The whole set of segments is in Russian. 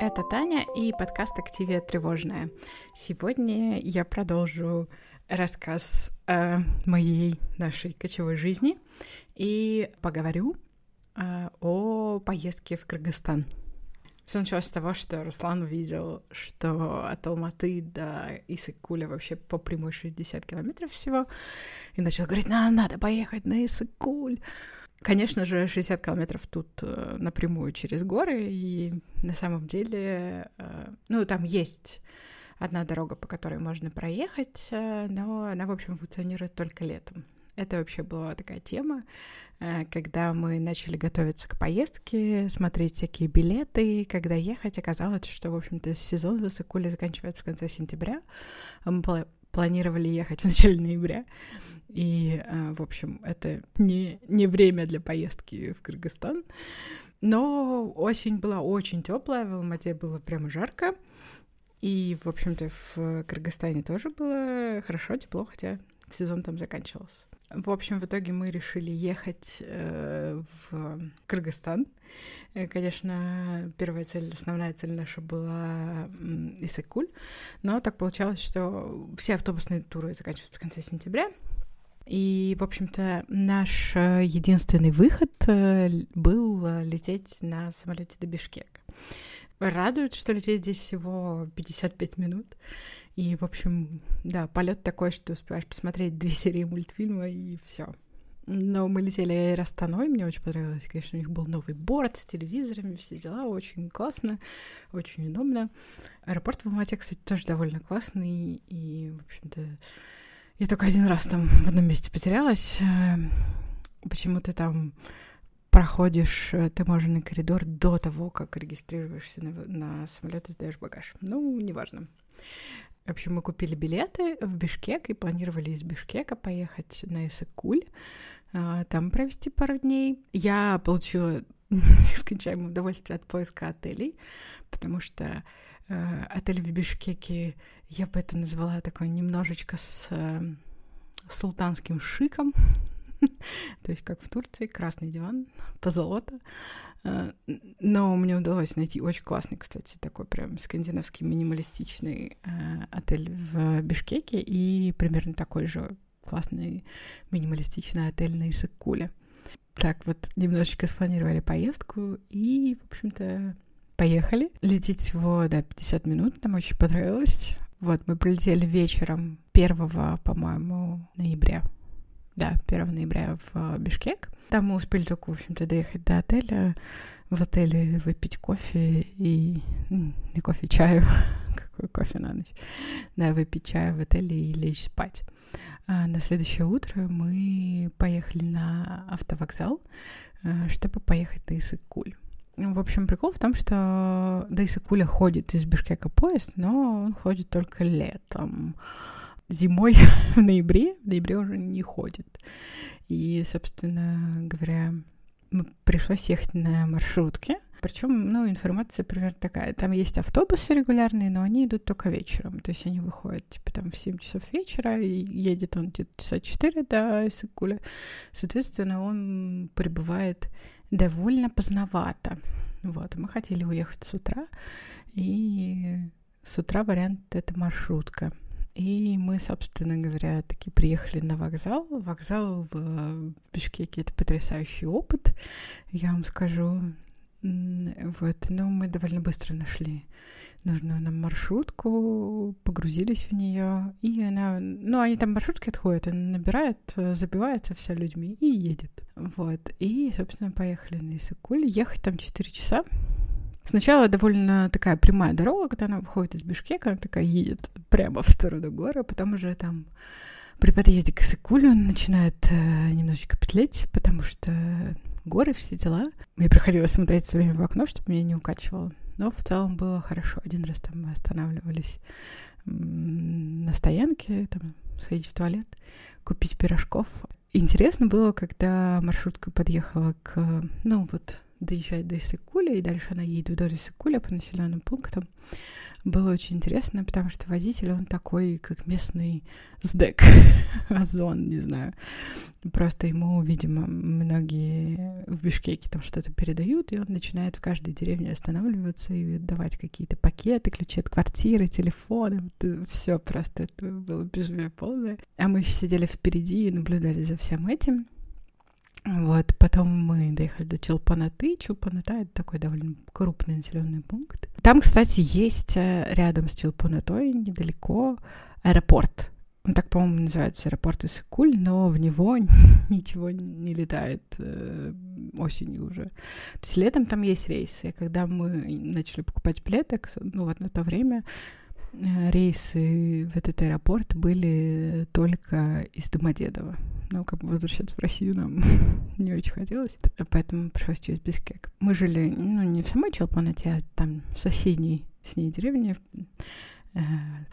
это Таня и подкаст «Активия тревожная». Сегодня я продолжу рассказ о моей нашей кочевой жизни и поговорю э, о поездке в Кыргызстан. Все началось с того, что Руслан увидел, что от Алматы до Исыкуля вообще по прямой 60 километров всего, и начал говорить, нам надо поехать на Исыкуль. Конечно же, 60 километров тут э, напрямую через горы, и на самом деле, э, ну, там есть одна дорога, по которой можно проехать, э, но она, в общем, функционирует только летом. Это вообще была такая тема, когда мы начали готовиться к поездке, смотреть всякие билеты, когда ехать, оказалось, что, в общем-то, сезон в Исыкуле заканчивается в конце сентября. Мы планировали ехать в начале ноября. И, э, в общем, это не, не время для поездки в Кыргызстан. Но осень была очень теплая, в Алмате было прямо жарко. И, в общем-то, в Кыргызстане тоже было хорошо, тепло, хотя сезон там заканчивался. В общем, в итоге мы решили ехать э, в Кыргызстан. Э, конечно, первая цель, основная цель наша была Исыкуль, но так получалось, что все автобусные туры заканчиваются в конце сентября, и, в общем-то, наш э, единственный выход э, был лететь на самолете до Бишкека. Радует, что лететь здесь всего 55 минут. И, в общем, да, полет такой, что успеваешь посмотреть две серии мультфильма и все. Но мы летели Аэростаной, мне очень понравилось. Конечно, у них был новый борт с телевизорами, все дела, очень классно, очень удобно. Аэропорт в Алмате, кстати, тоже довольно классный, и, в общем-то, я только один раз там в одном месте потерялась. Э, почему ты там проходишь э, таможенный коридор до того, как регистрируешься на, на самолет и сдаешь багаж. Ну, неважно. В общем, мы купили билеты в Бишкек и планировали из Бишкека поехать на Исыкуль, а, там провести пару дней. Я получила нескончаемое удовольствие от поиска отелей, потому что э, отель в Бишкеке, я бы это назвала такой немножечко с э, султанским шиком, то есть как в Турции, красный диван, позолота. Э, но мне удалось найти очень классный, кстати, такой прям скандинавский минималистичный э, отель в Бишкеке и примерно такой же классный минималистичный отель на Исыкуле. Так вот, немножечко спланировали поездку и, в общем-то, поехали. Лететь всего, да, 50 минут, нам очень понравилось. Вот, мы прилетели вечером 1, по-моему, ноября да, 1 ноября в э, Бишкек. Там мы успели только, в общем-то, доехать до отеля, в отеле выпить кофе и... Не кофе, чаю. Какой кофе на ночь? Да, выпить чаю в отеле и лечь спать. А на следующее утро мы поехали на автовокзал, э, чтобы поехать на Исыкуль. В общем, прикол в том, что до Исыкуля ходит из Бишкека поезд, но он ходит только летом зимой в ноябре, в ноябре уже не ходит. И, собственно говоря, пришлось ехать на маршрутке. Причем, ну, информация примерно такая. Там есть автобусы регулярные, но они идут только вечером. То есть они выходят, типа, там в 7 часов вечера, и едет он где-то часа 4 до Исыкуля. Соответственно, он прибывает довольно поздновато. Вот, мы хотели уехать с утра, и с утра вариант — это маршрутка. И мы, собственно говоря, таки приехали на вокзал. Вокзал в Бишкеке — это потрясающий опыт, я вам скажу. Вот, но мы довольно быстро нашли нужную нам маршрутку, погрузились в нее, и она, ну, они там маршрутки отходят, она набирает, забивается вся людьми и едет. Вот, и, собственно, поехали на Исыкуль. Ехать там 4 часа, Сначала довольно такая прямая дорога, когда она выходит из Бишкека, она такая едет прямо в сторону города, потом уже там при подъезде к Исыкулю он начинает э, немножечко петлеть, потому что горы, все дела. Мне приходилось смотреть все время в окно, чтобы меня не укачивало. Но в целом было хорошо. Один раз там мы останавливались на стоянке, там, сходить в туалет, купить пирожков. Интересно было, когда маршрутка подъехала к, ну, вот, доезжает до Иссыкуля, и дальше она едет вдоль Иссыкуля по населенным пунктам. Было очень интересно, потому что водитель, он такой, как местный сдек, озон, не знаю. Просто ему, видимо, многие в Бишкеке там что-то передают, и он начинает в каждой деревне останавливаться и давать какие-то пакеты, ключи от квартиры, телефоны. Все просто это было безумие полное. А мы еще сидели впереди и наблюдали за всем этим. Вот, потом мы доехали до Челпанаты. Челпаната — это такой довольно крупный населенный пункт. Там, кстати, есть э, рядом с Челпанатой, недалеко, аэропорт. Он так, по-моему, называется аэропорт Исыкуль, но в него ничего не летает э, осенью уже. То есть летом там есть рейсы. Когда мы начали покупать билеты, ну вот на то время рейсы в этот аэропорт были только из Домодедово но как бы возвращаться в Россию нам не очень хотелось, поэтому пришлось через Бискек. Мы жили, ну, не в самой Челпанате, а там в соседней с ней деревне, в, э,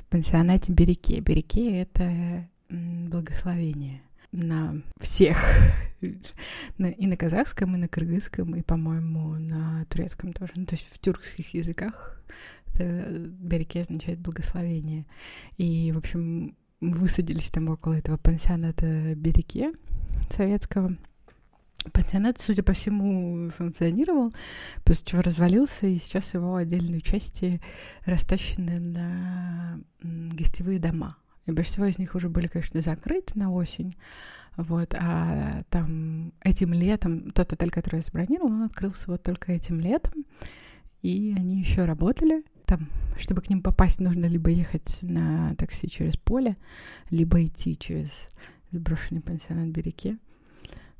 пансионате Береке. Береке — это благословение на всех. и на казахском, и на кыргызском, и, по-моему, на турецком тоже. Ну, то есть в тюркских языках это береке означает благословение. И, в общем, высадились там около этого пансионата Береке советского. Пансионат, судя по всему, функционировал, после чего развалился, и сейчас его отдельные части растащены на гостевые дома. И большинство из них уже были, конечно, закрыты на осень. Вот, а там этим летом, тот отель, который я забронировала, он открылся вот только этим летом, и они еще работали там, чтобы к ним попасть, нужно либо ехать на такси через поле, либо идти через заброшенный пансионат Береке.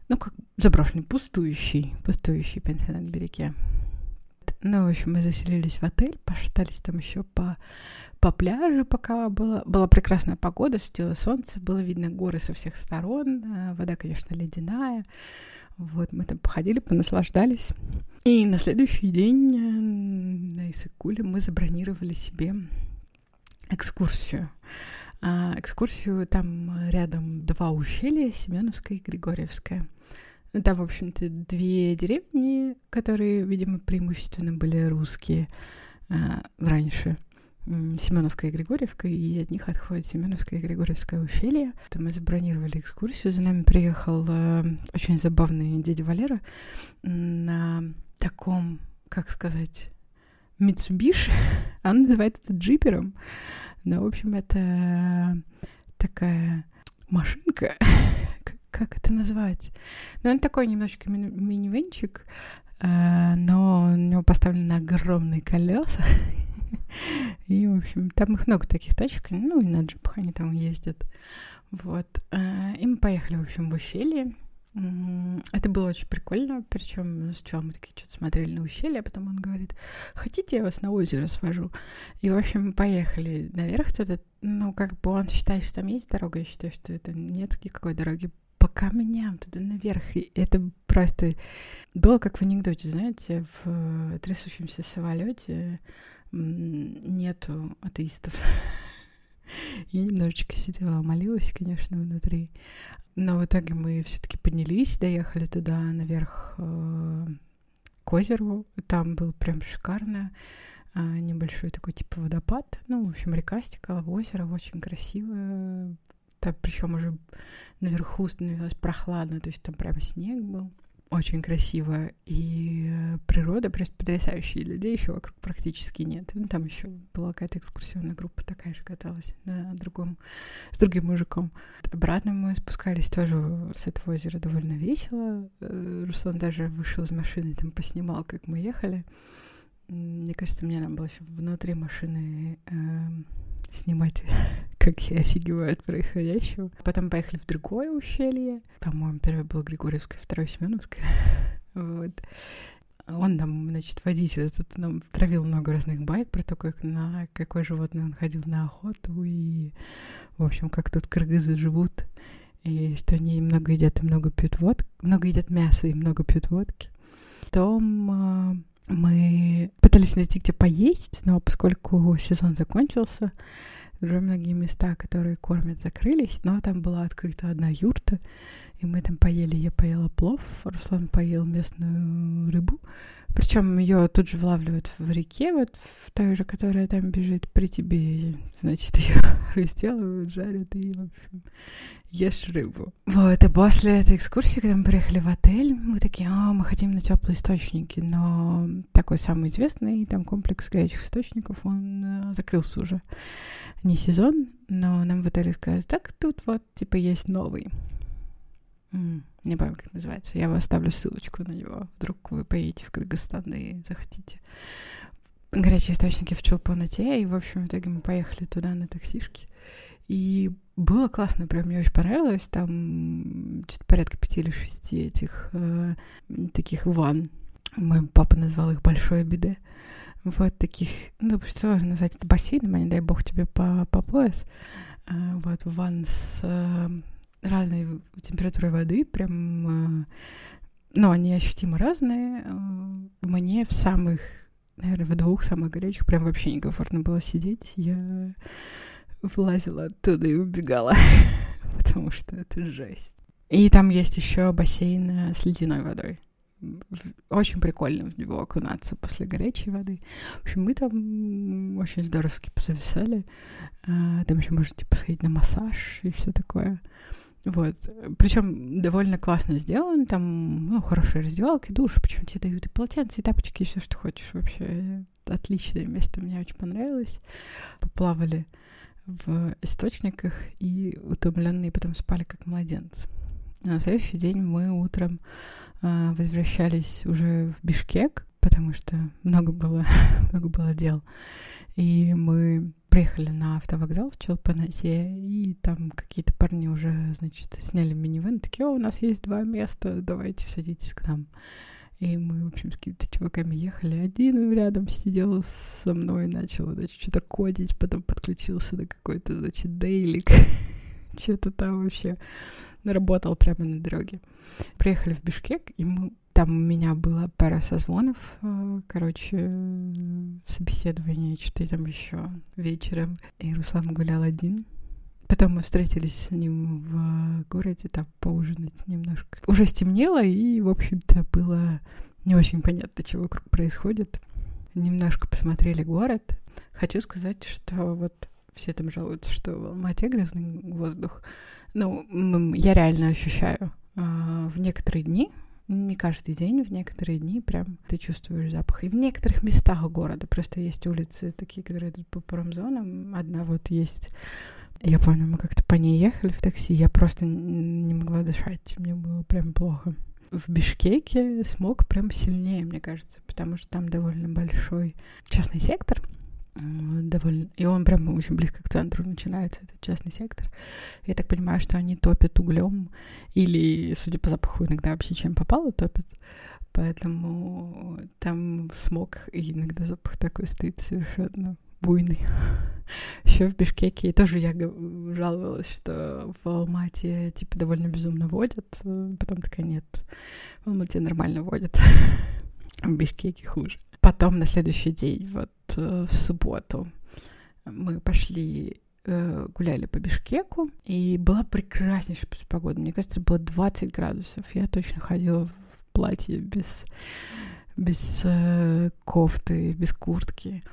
Ну, как заброшенный, пустующий, пустующий пансионат Береке. Ну, в общем, мы заселились в отель, пошатались там еще по, по пляжу, пока была, была прекрасная погода, светило солнце, было видно горы со всех сторон, а вода, конечно, ледяная. Вот, мы там походили, понаслаждались. И на следующий день э, на Исыкуле мы забронировали себе экскурсию. А, экскурсию там рядом два ущелья, Семеновское и Григорьевское. Ну, там, в общем-то, две деревни, которые, видимо, преимущественно были русские а, раньше. Семеновка и Григорьевка, и от них отходит Семеновское и Григорьевское ущелье. То мы забронировали экскурсию, за нами приехал э, очень забавный дядя Валера на таком, как сказать, Mitsubishi. Он называется это джипером. Но, в общем, это такая машинка, как это назвать? Ну, он такой немножечко ми- минивенчик, э, но у него поставлены огромные колеса, И, в общем, там их много таких тачек, ну, и на джипах они там ездят. Вот. Э, и мы поехали, в общем, в ущелье. Это было очень прикольно, причем сначала мы такие что-то смотрели на ущелье, а потом он говорит, хотите, я вас на озеро свожу? И, в общем, мы поехали наверх туда, ну, как бы он считает, что там есть дорога, я считаю, что это нет никакой дороги по камням туда наверх. И это просто было как в анекдоте, знаете, в трясущемся самолете нету атеистов. Я немножечко сидела, молилась, конечно, внутри. Но в итоге мы все-таки поднялись, доехали туда наверх э, к озеру. Там был прям шикарно. Э, небольшой такой типа водопад. Ну, в общем, река стекала в озеро, очень красиво. Там, причем уже наверху становилось прохладно, то есть там прям снег был очень красиво, и э, природа просто потрясающая, и людей еще вокруг практически нет. Ну, там еще была какая-то экскурсионная группа такая же каталась на другом, с другим мужиком. Обратно мы спускались тоже с этого озера довольно весело. Э, Руслан даже вышел из машины, там поснимал, как мы ехали. Мне кажется, мне надо было еще внутри машины э, снимать, как я офигеваю от происходящего. Потом поехали в другое ущелье. По-моему, первое было Григорьевское, второе Семеновское. вот. Он там, значит, водитель этот нам травил много разных байк про то, как на какое животное он ходил на охоту и, в общем, как тут кыргызы живут, и что они много едят и много пьют водки, много едят мяса и много пьют водки. Потом а, мы пытались найти, где поесть, но поскольку сезон закончился, Уже многие места, которые кормят, закрылись, но там была открыта одна юрта, и мы там поели, я поела плов, Руслан поел местную рыбу, причем ее тут же вылавливают в реке, вот в той же, которая там бежит при тебе. Значит, ее разделывают, жарят и, в общем, ешь рыбу. Вот, и после этой экскурсии, когда мы приехали в отель, мы такие, а, мы хотим на теплые источники, но такой самый известный там комплекс горячих источников, он э, закрылся уже. Не сезон, но нам в отеле сказали, так, тут вот, типа, есть новый. Не помню, как называется. Я вам оставлю ссылочку на него. Вдруг вы поедете в Кыргызстан и захотите горячие источники в Чулпаноте. И, в общем, в итоге мы поехали туда на таксишке. И было классно, прям мне очень понравилось. Там что-то порядка пяти или шести этих э, таких ванн. Мой папа назвал их большое биде. Вот таких, ну, что можно назвать это бассейном, а не дай бог тебе по, по пояс. Э, вот ванн с э, разной температурой воды, прям, э, ну, они ощутимо разные. Э, мне в самых, наверное, в двух самых горячих прям вообще некомфортно было сидеть. Я влазила оттуда и убегала, потому что это жесть. И там есть еще бассейн э, с ледяной водой. Очень прикольно в него окунаться после горячей воды. В общем, мы там очень здоровски позависали. Там еще можете посходить на массаж и все такое. Вот. Причем довольно классно сделан. Там, ну, хорошие раздевалки, душ. Причем тебе дают и полотенца, и тапочки, и все, что хочешь. Вообще отличное место. Мне очень понравилось. Поплавали в источниках и утомленные потом спали как младенцы. На следующий день мы утром э, возвращались уже в Бишкек, потому что много было, много было дел. И мы приехали на автовокзал в Челпанате, и там какие-то парни уже, значит, сняли минивэн, такие, о, у нас есть два места, давайте садитесь к нам. И мы, в общем, с какими-то чуваками ехали. Один рядом сидел со мной, начал, значит, что-то кодить, потом подключился на какой-то, значит, дейлик. что-то там вообще работал прямо на дороге. Приехали в Бишкек, и мы там у меня была пара созвонов, э, короче, собеседование, что-то там еще вечером. И Руслан гулял один. Потом мы встретились с ним в городе, там поужинать немножко. Уже стемнело, и, в общем-то, было не очень понятно, что вокруг происходит. Немножко посмотрели город. Хочу сказать, что вот все там жалуются, что в Алмате грязный воздух. Ну, я реально ощущаю. В некоторые дни не каждый день, в некоторые дни прям ты чувствуешь запах. И в некоторых местах города просто есть улицы такие, которые идут по промзонам. Одна вот есть я помню, мы как-то по ней ехали в такси, я просто не могла дышать, мне было прям плохо. В Бишкеке смог прям сильнее, мне кажется, потому что там довольно большой частный сектор, довольно... И он прям очень близко к центру начинается, этот частный сектор. Я так понимаю, что они топят углем или, судя по запаху, иногда вообще чем попало топят. Поэтому там смог, и иногда запах такой стоит совершенно буйный. Еще в Бишкеке тоже я жаловалась, что в Алмате типа довольно безумно водят. Потом такая, нет, в Алмате нормально водят. В Бишкеке хуже. Потом на следующий день, вот э, в субботу, мы пошли э, гуляли по Бишкеку, и была прекраснейшая погода. Мне кажется, было 20 градусов. Я точно ходила в платье без, без э, кофты, без куртки.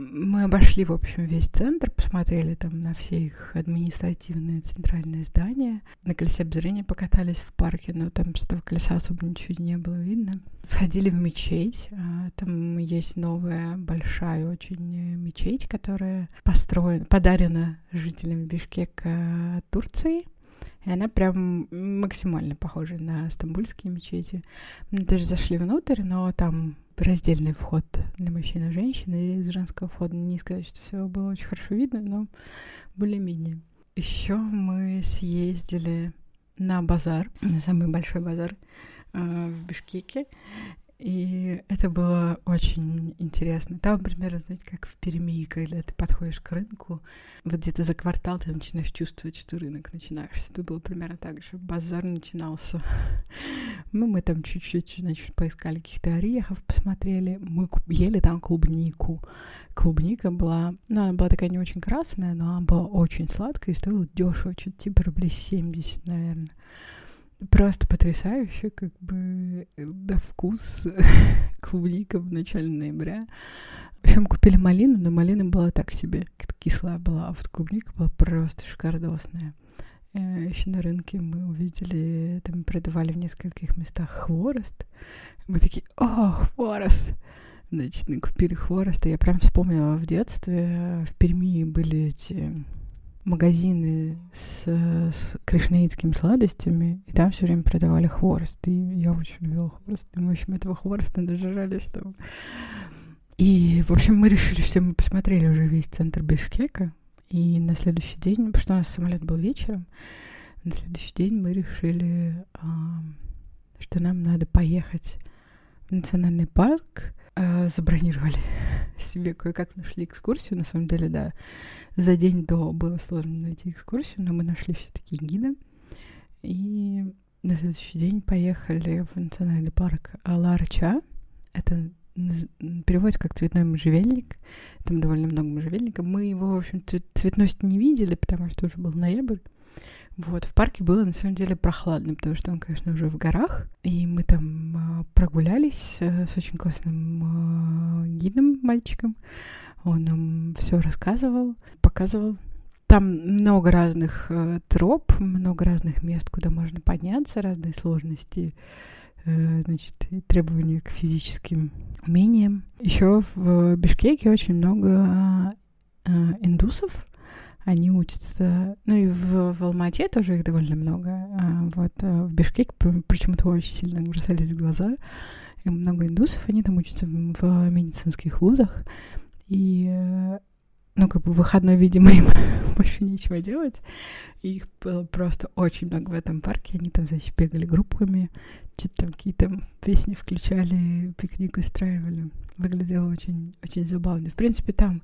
Мы обошли, в общем, весь центр, посмотрели там на все их административные центральные здания. На колесе обозрения покатались в парке, но там с этого колеса особо ничего не было видно. Сходили в мечеть. А, там есть новая большая очень мечеть, которая построена, подарена жителям Бишкека Турции. И она прям максимально похожа на стамбульские мечети. Мы даже зашли внутрь, но там раздельный вход для мужчин и женщин, и из женского входа не сказать, что все было очень хорошо видно, но более-менее. Еще мы съездили на базар, на самый большой базар э, в Бишкеке, И это было очень интересно. Там, примерно, знаете, как в Перми, когда ты подходишь к рынку, вот где-то за квартал ты начинаешь чувствовать, что рынок начинаешься. Это было примерно так же. Базар начинался. Ну, мы там чуть-чуть, значит, поискали каких-то орехов, посмотрели. Мы ели там клубнику. Клубника была, ну, она была такая не очень красная, но она была очень сладкая и стоила дешево, что-то типа рублей 70, наверное просто потрясающе, как бы на вкус клубника в начале ноября. В общем, купили малину, но малина была так себе, кислая была, а вот клубника была просто шикардосная. Э, Еще на рынке мы увидели, там продавали в нескольких местах хворост. Мы такие, о, хворост! Значит, купили хворост, и я прям вспомнила в детстве, в Перми были эти магазины с, с кришнаитскими сладостями, и там все время продавали хворост. И я очень любила хворост. И мы, в общем, этого хвороста нажрались там. И, в общем, мы решили, что мы посмотрели уже весь центр Бишкека. И на следующий день, потому что у нас самолет был вечером, на следующий день мы решили, а, что нам надо поехать в национальный парк э, забронировали себе кое-как нашли экскурсию. На самом деле, да, за день до было сложно найти экскурсию, но мы нашли все-таки гида. И на следующий день поехали в национальный парк Аларча. Это переводится как цветной можжевельник. Там довольно много можжевельника. Мы его, в общем, цветность не видели, потому что уже был ноябрь. Вот, в парке было на самом деле прохладно, потому что он, конечно, уже в горах, и мы там э, прогулялись э, с очень классным э, гидом, мальчиком. Он нам все рассказывал, показывал. Там много разных э, троп, много разных мест, куда можно подняться, разные сложности, значит, и требования к физическим умениям. Еще в Бишкеке очень много э, индусов, они учатся, ну и в, в Алмате тоже их довольно много, а вот а в Бишкеке почему-то очень сильно бросались в глаза, и много индусов, они там учатся в медицинских вузах, и ну, как бы выходной, видимо, им больше нечего делать. И их было просто очень много в этом парке. Они там, значит, бегали группами, что-то там какие-то песни включали, пикник устраивали. Выглядело очень, очень забавно. В принципе, там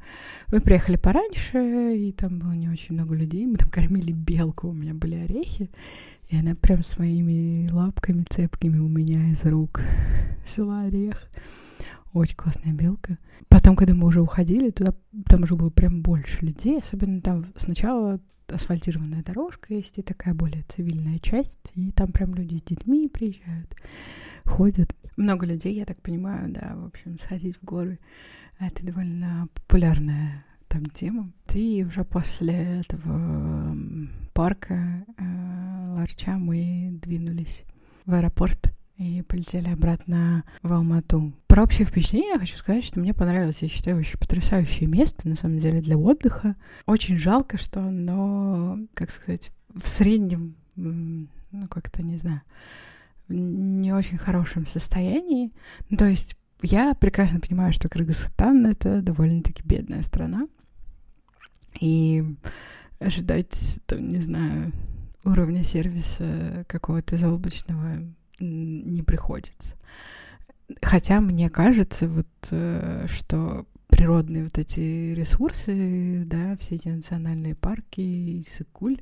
мы приехали пораньше, и там было не очень много людей. Мы там кормили белку, у меня были орехи, и она прям своими лапками цепкими у меня из рук взяла орех. Очень классная белка. Потом, когда мы уже уходили, туда там уже было прям больше людей, особенно там сначала асфальтированная дорожка есть и такая более цивильная часть, и там прям люди с детьми приезжают, ходят. Много людей, я так понимаю, да, в общем, сходить в горы. Это довольно популярная там тема. И уже после этого парка э, Ларча мы двинулись в аэропорт и полетели обратно в Алмату. Про общее впечатление я хочу сказать, что мне понравилось, я считаю, очень потрясающее место, на самом деле, для отдыха. Очень жалко, что оно, как сказать, в среднем, ну, как-то, не знаю, не очень хорошем состоянии. Ну, то есть я прекрасно понимаю, что Кыргызстан — это довольно-таки бедная страна, и ожидать, там, не знаю, уровня сервиса какого-то заоблачного не приходится. Хотя мне кажется, вот, э, что природные вот эти ресурсы, да, все эти национальные парки, Сыкуль,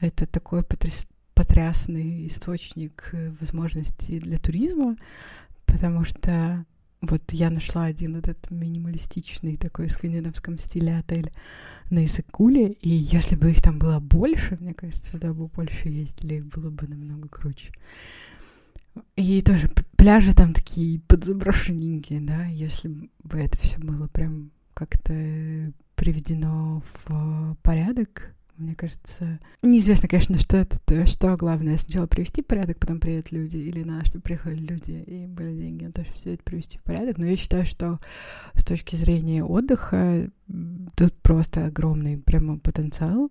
это такой потряс потрясный источник э, возможностей для туризма, потому что вот я нашла один этот минималистичный такой в скандинавском стиле отель на Исыкуле, и если бы их там было больше, мне кажется, сюда бы больше ездили, было бы намного круче. И тоже пляжи там такие подзаброшенненькие, да, если бы это все было прям как-то приведено в порядок, мне кажется, неизвестно, конечно, что это, что главное. Сначала привести в порядок, потом приедут люди, или надо, чтобы приехали люди и были деньги на то, чтобы все это привести в порядок. Но я считаю, что с точки зрения отдыха тут просто огромный прямо потенциал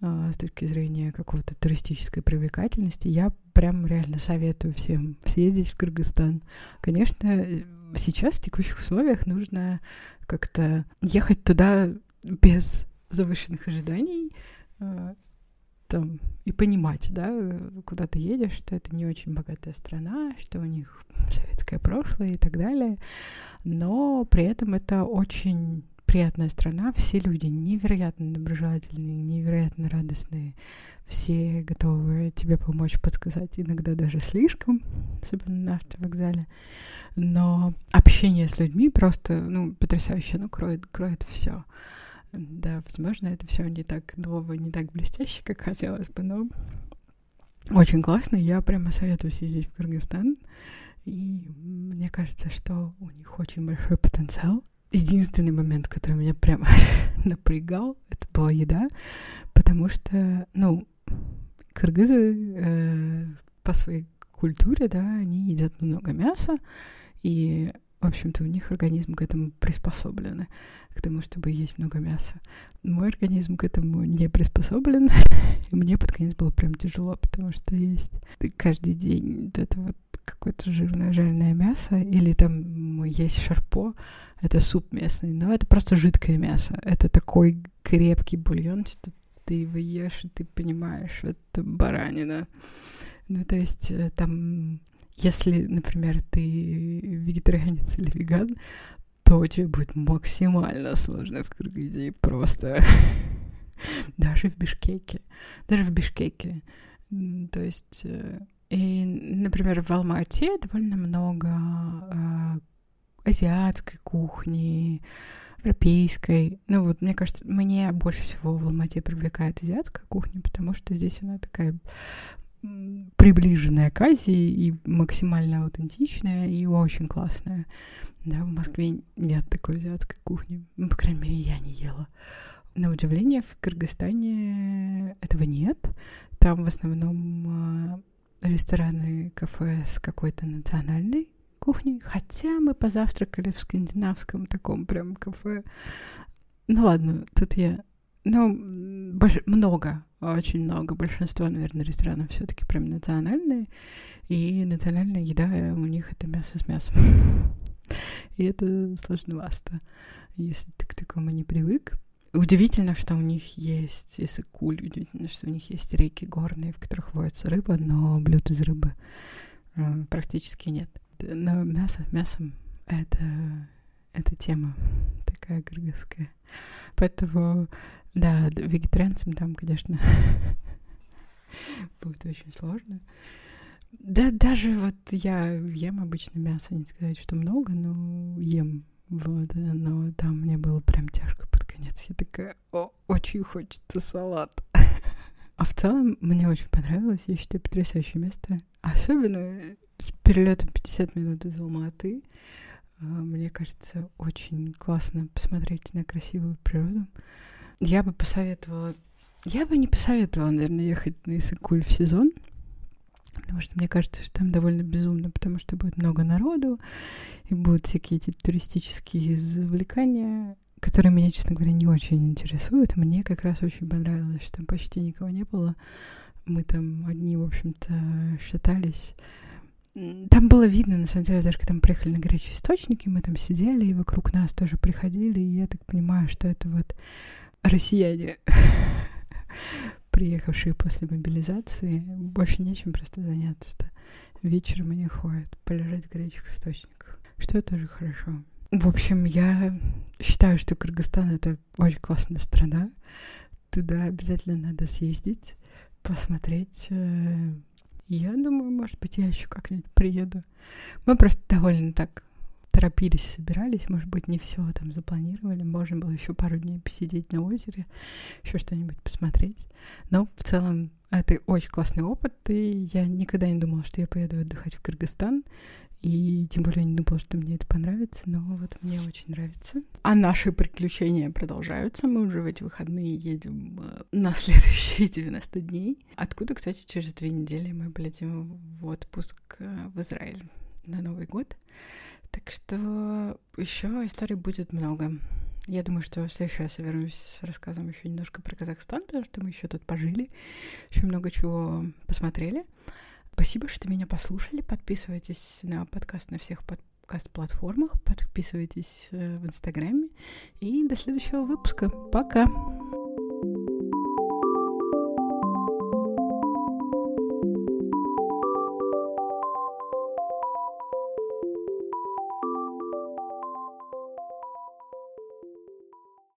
а, с точки зрения какого-то туристической привлекательности. Я прям реально советую всем съездить в Кыргызстан. Конечно, сейчас в текущих условиях нужно как-то ехать туда без завышенных ожиданий, а, там, и понимать, да, куда ты едешь, что это не очень богатая страна, что у них советское прошлое и так далее. Но при этом это очень приятная страна, все люди невероятно доброжелательные, невероятно радостные, все готовы тебе помочь, подсказать, иногда даже слишком, особенно на автовокзале. Но общение с людьми просто, ну, потрясающе, ну, кроет, кроет все. Да, возможно, это все не так ново, не так блестяще, как хотелось бы, но очень классно. Я прямо советую съездить в Кыргызстан. И мне кажется, что у них очень большой потенциал. Единственный момент, который меня прямо напрягал, это была еда, потому что, ну, кыргызы э, по своей культуре, да, они едят много мяса, и, в общем-то, у них организм к этому приспособлен, к тому, чтобы есть много мяса. Мой организм к этому не приспособлен, и мне под конец было прям тяжело, потому что есть каждый день это вот какое-то жирное жареное мясо, или там есть шарпо, это суп местный, но это просто жидкое мясо. Это такой крепкий бульон, что ты его ешь, и ты понимаешь, это баранина. Ну, то есть э, там, если, например, ты вегетарианец или веган, то тебе будет максимально сложно в Кыргызии просто. Даже в Бишкеке. Даже в Бишкеке. То есть... Э, и, например, в Алмате довольно много э, азиатской кухни, европейской. Ну вот, мне кажется, мне больше всего в Алмате привлекает азиатская кухня, потому что здесь она такая приближенная к Азии и максимально аутентичная и очень классная. Да, в Москве нет такой азиатской кухни. Ну, по крайней мере, я не ела. На удивление, в Кыргызстане этого нет. Там в основном э, рестораны, кафе с какой-то национальной кухни, хотя мы позавтракали в скандинавском таком прям кафе. Ну ладно, тут я... Ну, больш... много, очень много. Большинство, наверное, ресторанов все таки прям национальные. И национальная еда у них это мясо с мясом. И это сложновато, если ты к такому не привык. Удивительно, что у них есть исыкуль, удивительно, что у них есть реки горные, в которых водится рыба, но блюд из рыбы э, практически нет. Но мясо с мясом — это, это тема такая кыргызская. Поэтому, да, вегетарианцам там, конечно, будет очень сложно. Да, даже вот я ем обычно мясо, не сказать, что много, но ем. Вот, но там мне было прям тяжко под конец. Я такая, о, очень хочется салат. А в целом мне очень понравилось, я считаю, потрясающее место. Особенно с перелетом 50 минут из Алматы. А, мне кажется, очень классно посмотреть на красивую природу. Я бы посоветовала... Я бы не посоветовала, наверное, ехать на Исыкуль в сезон, потому что мне кажется, что там довольно безумно, потому что будет много народу, и будут всякие эти туристические завлекания, которые меня, честно говоря, не очень интересуют. Мне как раз очень понравилось, что там почти никого не было. Мы там одни, в общем-то, шатались там было видно, на самом деле, даже когда мы приехали на горячие источники, мы там сидели, и вокруг нас тоже приходили, и я так понимаю, что это вот россияне, приехавшие после мобилизации, больше нечем просто заняться-то. Вечером они ходят полежать в горячих источниках, что тоже хорошо. В общем, я считаю, что Кыргызстан — это очень классная страна. Туда обязательно надо съездить, посмотреть, э, я думаю, может быть, я еще как-нибудь приеду. Мы просто довольно так торопились, собирались, может быть, не все там запланировали, можно было еще пару дней посидеть на озере, еще что-нибудь посмотреть. Но в целом это очень классный опыт, и я никогда не думала, что я поеду отдыхать в Кыргызстан. И тем более не думала, что мне это понравится, но вот мне очень нравится. А наши приключения продолжаются. Мы уже в эти выходные едем э, на следующие 90 дней. Откуда, кстати, через две недели мы полетим в отпуск э, в Израиль на Новый год. Так что еще историй будет много. Я думаю, что в следующий раз я вернусь с рассказом еще немножко про Казахстан, потому что мы еще тут пожили, еще много чего посмотрели. Спасибо, что меня послушали. Подписывайтесь на подкаст на всех подкаст-платформах, подписывайтесь э, в Инстаграме. И до следующего выпуска. Пока!